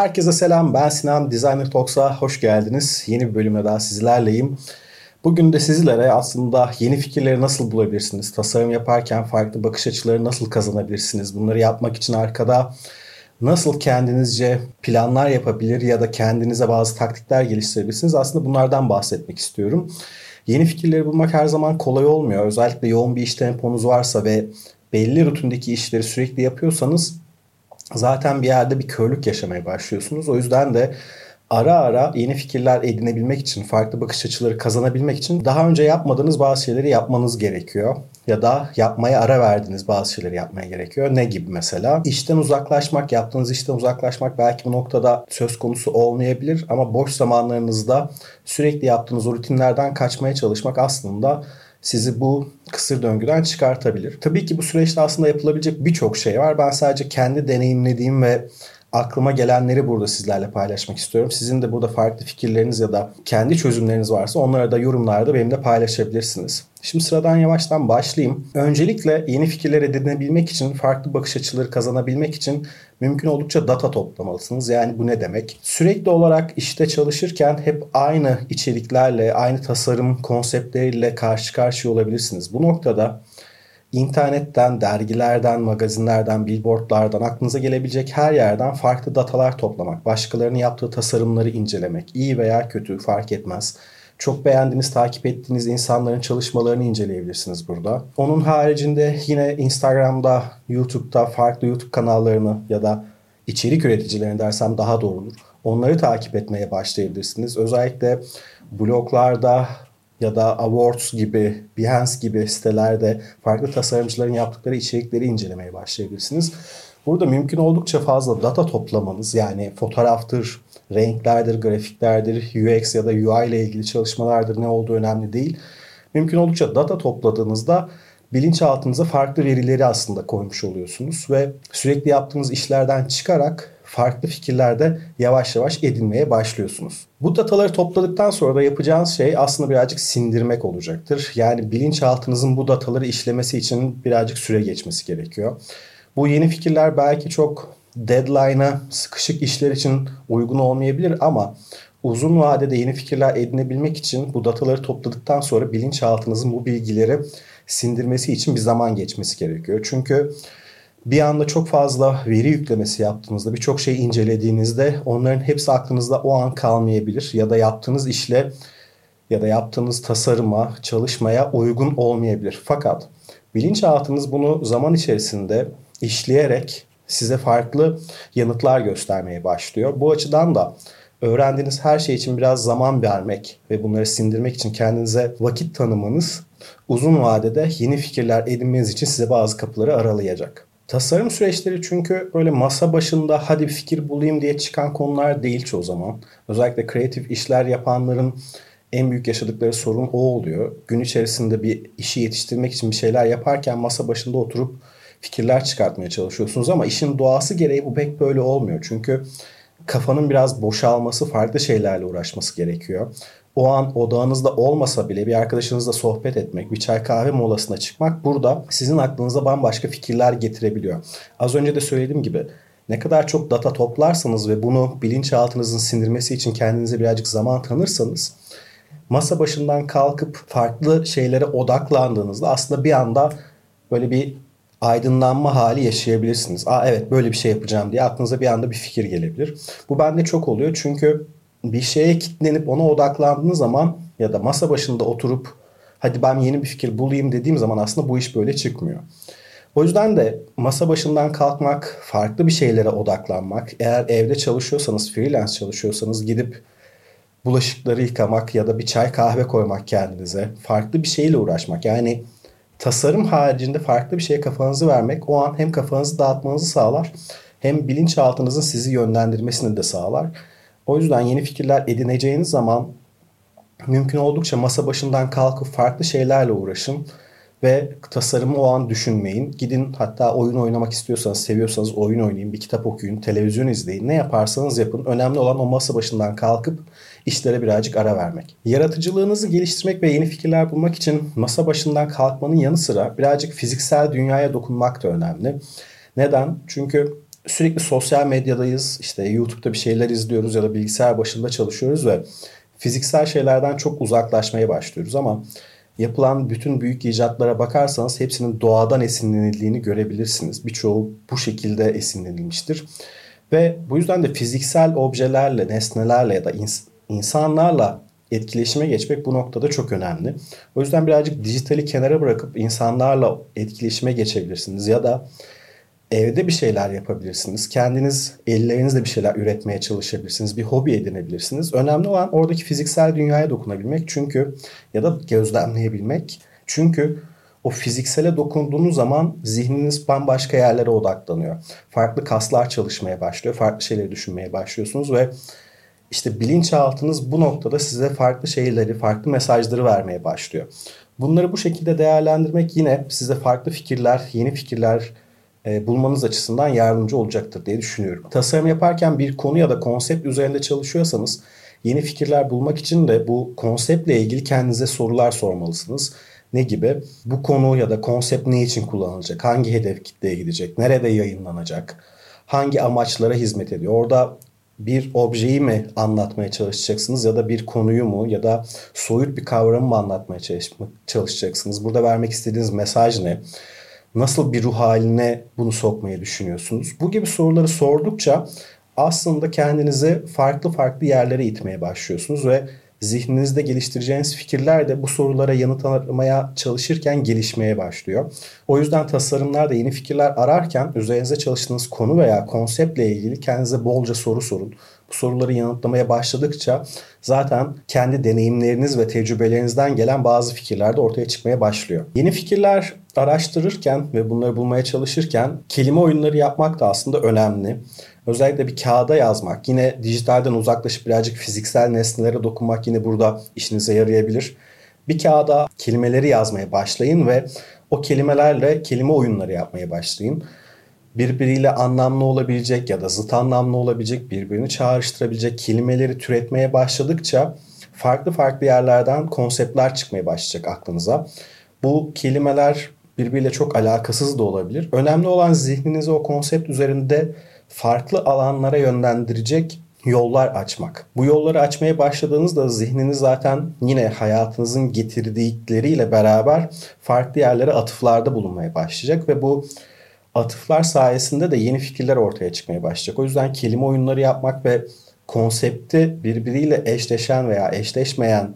Herkese selam. Ben Sinan Designer Talks'a hoş geldiniz. Yeni bir bölümde daha sizlerleyim. Bugün de sizlere aslında yeni fikirleri nasıl bulabilirsiniz? Tasarım yaparken farklı bakış açıları nasıl kazanabilirsiniz? Bunları yapmak için arkada nasıl kendinizce planlar yapabilir ya da kendinize bazı taktikler geliştirebilirsiniz? Aslında bunlardan bahsetmek istiyorum. Yeni fikirleri bulmak her zaman kolay olmuyor. Özellikle yoğun bir iş temponuz varsa ve belli rutindeki işleri sürekli yapıyorsanız zaten bir yerde bir körlük yaşamaya başlıyorsunuz. O yüzden de ara ara yeni fikirler edinebilmek için, farklı bakış açıları kazanabilmek için daha önce yapmadığınız bazı şeyleri yapmanız gerekiyor. Ya da yapmaya ara verdiğiniz bazı şeyleri yapmaya gerekiyor. Ne gibi mesela? İşten uzaklaşmak, yaptığınız işten uzaklaşmak belki bu noktada söz konusu olmayabilir ama boş zamanlarınızda sürekli yaptığınız rutinlerden kaçmaya çalışmak aslında sizi bu kısır döngüden çıkartabilir. Tabii ki bu süreçte aslında yapılabilecek birçok şey var. Ben sadece kendi deneyimlediğim ve aklıma gelenleri burada sizlerle paylaşmak istiyorum. Sizin de burada farklı fikirleriniz ya da kendi çözümleriniz varsa onları da yorumlarda benimle paylaşabilirsiniz. Şimdi sıradan yavaştan başlayayım. Öncelikle yeni fikirler edinebilmek için, farklı bakış açıları kazanabilmek için mümkün oldukça data toplamalısınız. Yani bu ne demek? Sürekli olarak işte çalışırken hep aynı içeriklerle, aynı tasarım konseptleriyle karşı karşıya olabilirsiniz. Bu noktada internetten, dergilerden, magazinlerden, billboardlardan, aklınıza gelebilecek her yerden farklı datalar toplamak, başkalarının yaptığı tasarımları incelemek, iyi veya kötü fark etmez. Çok beğendiğiniz, takip ettiğiniz insanların çalışmalarını inceleyebilirsiniz burada. Onun haricinde yine Instagram'da, YouTube'da farklı YouTube kanallarını ya da içerik üreticilerini dersem daha doğru olur. Onları takip etmeye başlayabilirsiniz. Özellikle bloglarda, ya da Awards gibi, Behance gibi sitelerde farklı tasarımcıların yaptıkları içerikleri incelemeye başlayabilirsiniz. Burada mümkün oldukça fazla data toplamanız yani fotoğraftır, renklerdir, grafiklerdir, UX ya da UI ile ilgili çalışmalardır ne olduğu önemli değil. Mümkün oldukça data topladığınızda bilinçaltınıza farklı verileri aslında koymuş oluyorsunuz ve sürekli yaptığınız işlerden çıkarak farklı fikirlerde yavaş yavaş edinmeye başlıyorsunuz. Bu dataları topladıktan sonra da yapacağınız şey aslında birazcık sindirmek olacaktır. Yani bilinçaltınızın bu dataları işlemesi için birazcık süre geçmesi gerekiyor. Bu yeni fikirler belki çok deadline'a sıkışık işler için uygun olmayabilir ama uzun vadede yeni fikirler edinebilmek için bu dataları topladıktan sonra bilinçaltınızın bu bilgileri sindirmesi için bir zaman geçmesi gerekiyor. Çünkü bir anda çok fazla veri yüklemesi yaptığınızda, birçok şey incelediğinizde onların hepsi aklınızda o an kalmayabilir ya da yaptığınız işle ya da yaptığınız tasarıma, çalışmaya uygun olmayabilir. Fakat bilinçaltınız bunu zaman içerisinde işleyerek size farklı yanıtlar göstermeye başlıyor. Bu açıdan da öğrendiğiniz her şey için biraz zaman vermek ve bunları sindirmek için kendinize vakit tanımanız uzun vadede yeni fikirler edinmeniz için size bazı kapıları aralayacak. Tasarım süreçleri çünkü böyle masa başında hadi bir fikir bulayım diye çıkan konular değil çoğu zaman. Özellikle kreatif işler yapanların en büyük yaşadıkları sorun o oluyor. Gün içerisinde bir işi yetiştirmek için bir şeyler yaparken masa başında oturup fikirler çıkartmaya çalışıyorsunuz ama işin doğası gereği bu pek böyle olmuyor. Çünkü kafanın biraz boşalması, farklı şeylerle uğraşması gerekiyor o an odağınızda olmasa bile bir arkadaşınızla sohbet etmek, bir çay kahve molasına çıkmak burada sizin aklınıza bambaşka fikirler getirebiliyor. Az önce de söylediğim gibi ne kadar çok data toplarsanız ve bunu bilinçaltınızın sindirmesi için kendinize birazcık zaman tanırsanız masa başından kalkıp farklı şeylere odaklandığınızda aslında bir anda böyle bir aydınlanma hali yaşayabilirsiniz. Aa evet böyle bir şey yapacağım diye aklınıza bir anda bir fikir gelebilir. Bu bende çok oluyor çünkü bir şeye kitlenip ona odaklandığınız zaman ya da masa başında oturup hadi ben yeni bir fikir bulayım dediğim zaman aslında bu iş böyle çıkmıyor. O yüzden de masa başından kalkmak, farklı bir şeylere odaklanmak, eğer evde çalışıyorsanız, freelance çalışıyorsanız gidip bulaşıkları yıkamak ya da bir çay kahve koymak kendinize, farklı bir şeyle uğraşmak. Yani tasarım haricinde farklı bir şeye kafanızı vermek o an hem kafanızı dağıtmanızı sağlar hem bilinçaltınızın sizi yönlendirmesini de sağlar. O yüzden yeni fikirler edineceğiniz zaman mümkün oldukça masa başından kalkıp farklı şeylerle uğraşın ve tasarımı o an düşünmeyin. Gidin hatta oyun oynamak istiyorsanız, seviyorsanız oyun oynayın, bir kitap okuyun, televizyon izleyin. Ne yaparsanız yapın. Önemli olan o masa başından kalkıp işlere birazcık ara vermek. Yaratıcılığınızı geliştirmek ve yeni fikirler bulmak için masa başından kalkmanın yanı sıra birazcık fiziksel dünyaya dokunmak da önemli. Neden? Çünkü sürekli sosyal medyadayız. İşte YouTube'da bir şeyler izliyoruz ya da bilgisayar başında çalışıyoruz ve fiziksel şeylerden çok uzaklaşmaya başlıyoruz ama yapılan bütün büyük icatlara bakarsanız hepsinin doğadan esinlenildiğini görebilirsiniz. Birçoğu bu şekilde esinlenilmiştir. Ve bu yüzden de fiziksel objelerle, nesnelerle ya da ins- insanlarla etkileşime geçmek bu noktada çok önemli. O yüzden birazcık dijitali kenara bırakıp insanlarla etkileşime geçebilirsiniz ya da evde bir şeyler yapabilirsiniz. Kendiniz ellerinizle bir şeyler üretmeye çalışabilirsiniz. Bir hobi edinebilirsiniz. Önemli olan oradaki fiziksel dünyaya dokunabilmek çünkü ya da gözlemleyebilmek. Çünkü o fiziksele dokunduğunuz zaman zihniniz bambaşka yerlere odaklanıyor. Farklı kaslar çalışmaya başlıyor. Farklı şeyleri düşünmeye başlıyorsunuz ve işte bilinçaltınız bu noktada size farklı şeyleri, farklı mesajları vermeye başlıyor. Bunları bu şekilde değerlendirmek yine size farklı fikirler, yeni fikirler bulmanız açısından yardımcı olacaktır diye düşünüyorum. Tasarım yaparken bir konu ya da konsept üzerinde çalışıyorsanız yeni fikirler bulmak için de bu konseptle ilgili kendinize sorular sormalısınız. Ne gibi? Bu konu ya da konsept ne için kullanılacak? Hangi hedef kitleye gidecek? Nerede yayınlanacak? Hangi amaçlara hizmet ediyor? Orada bir objeyi mi anlatmaya çalışacaksınız ya da bir konuyu mu ya da soyut bir kavramı mı anlatmaya çalışacaksınız? Burada vermek istediğiniz mesaj ne? Nasıl bir ruh haline bunu sokmayı düşünüyorsunuz? Bu gibi soruları sordukça aslında kendinizi farklı farklı yerlere itmeye başlıyorsunuz ve zihninizde geliştireceğiniz fikirler de bu sorulara yanıt aramaya çalışırken gelişmeye başlıyor. O yüzden tasarımlarda yeni fikirler ararken üzerinize çalıştığınız konu veya konseptle ilgili kendinize bolca soru sorun. Bu soruları yanıtlamaya başladıkça zaten kendi deneyimleriniz ve tecrübelerinizden gelen bazı fikirler de ortaya çıkmaya başlıyor. Yeni fikirler araştırırken ve bunları bulmaya çalışırken kelime oyunları yapmak da aslında önemli. Özellikle bir kağıda yazmak, yine dijitalden uzaklaşıp birazcık fiziksel nesnelere dokunmak yine burada işinize yarayabilir. Bir kağıda kelimeleri yazmaya başlayın ve o kelimelerle kelime oyunları yapmaya başlayın. Birbiriyle anlamlı olabilecek ya da zıt anlamlı olabilecek, birbirini çağrıştırabilecek kelimeleri türetmeye başladıkça farklı farklı yerlerden konseptler çıkmaya başlayacak aklınıza. Bu kelimeler birbiriyle çok alakasız da olabilir. Önemli olan zihninizi o konsept üzerinde farklı alanlara yönlendirecek yollar açmak. Bu yolları açmaya başladığınızda zihniniz zaten yine hayatınızın getirdikleriyle beraber farklı yerlere atıflarda bulunmaya başlayacak ve bu atıflar sayesinde de yeni fikirler ortaya çıkmaya başlayacak. O yüzden kelime oyunları yapmak ve konsepti birbiriyle eşleşen veya eşleşmeyen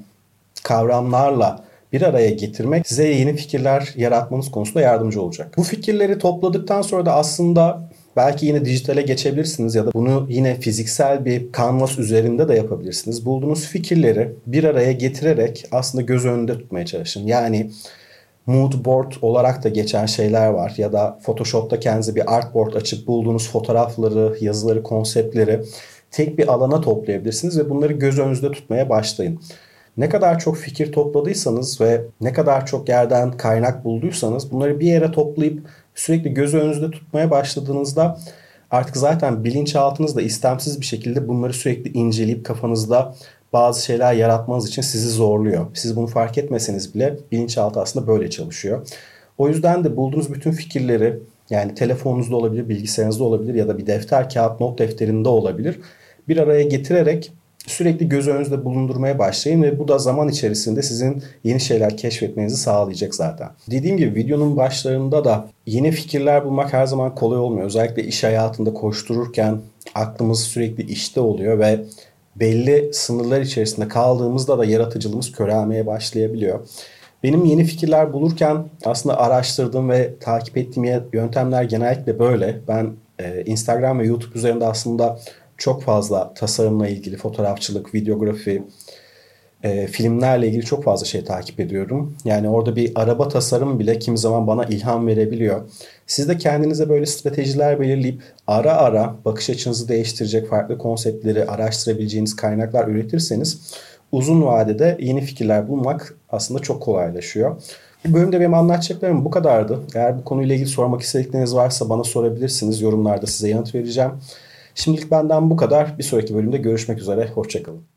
kavramlarla bir araya getirmek size yeni fikirler yaratmanız konusunda yardımcı olacak. Bu fikirleri topladıktan sonra da aslında Belki yine dijitale geçebilirsiniz ya da bunu yine fiziksel bir kanvas üzerinde de yapabilirsiniz. Bulduğunuz fikirleri bir araya getirerek aslında göz önünde tutmaya çalışın. Yani mood board olarak da geçen şeyler var ya da Photoshop'ta kendinize bir artboard açıp bulduğunuz fotoğrafları, yazıları, konseptleri tek bir alana toplayabilirsiniz ve bunları göz önünüzde tutmaya başlayın. Ne kadar çok fikir topladıysanız ve ne kadar çok yerden kaynak bulduysanız bunları bir yere toplayıp sürekli göz önünüzde tutmaya başladığınızda artık zaten bilinçaltınızda istemsiz bir şekilde bunları sürekli inceleyip kafanızda bazı şeyler yaratmanız için sizi zorluyor. Siz bunu fark etmeseniz bile bilinçaltı aslında böyle çalışıyor. O yüzden de bulduğunuz bütün fikirleri yani telefonunuzda olabilir, bilgisayarınızda olabilir ya da bir defter, kağıt, not defterinde olabilir. Bir araya getirerek sürekli göz önünüzde bulundurmaya başlayın ve bu da zaman içerisinde sizin yeni şeyler keşfetmenizi sağlayacak zaten. Dediğim gibi videonun başlarında da yeni fikirler bulmak her zaman kolay olmuyor. Özellikle iş hayatında koştururken aklımız sürekli işte oluyor ve belli sınırlar içerisinde kaldığımızda da yaratıcılığımız körelmeye başlayabiliyor. Benim yeni fikirler bulurken aslında araştırdığım ve takip ettiğim yöntemler genellikle böyle. Ben Instagram ve YouTube üzerinde aslında çok fazla tasarımla ilgili fotoğrafçılık, videografi, e, filmlerle ilgili çok fazla şey takip ediyorum. Yani orada bir araba tasarım bile kimi zaman bana ilham verebiliyor. Siz de kendinize böyle stratejiler belirleyip ara ara bakış açınızı değiştirecek farklı konseptleri araştırabileceğiniz kaynaklar üretirseniz uzun vadede yeni fikirler bulmak aslında çok kolaylaşıyor. Bu bölümde benim anlatacaklarım bu kadardı. Eğer bu konuyla ilgili sormak istedikleriniz varsa bana sorabilirsiniz. Yorumlarda size yanıt vereceğim. Şimdilik benden bu kadar. Bir sonraki bölümde görüşmek üzere. Hoşçakalın.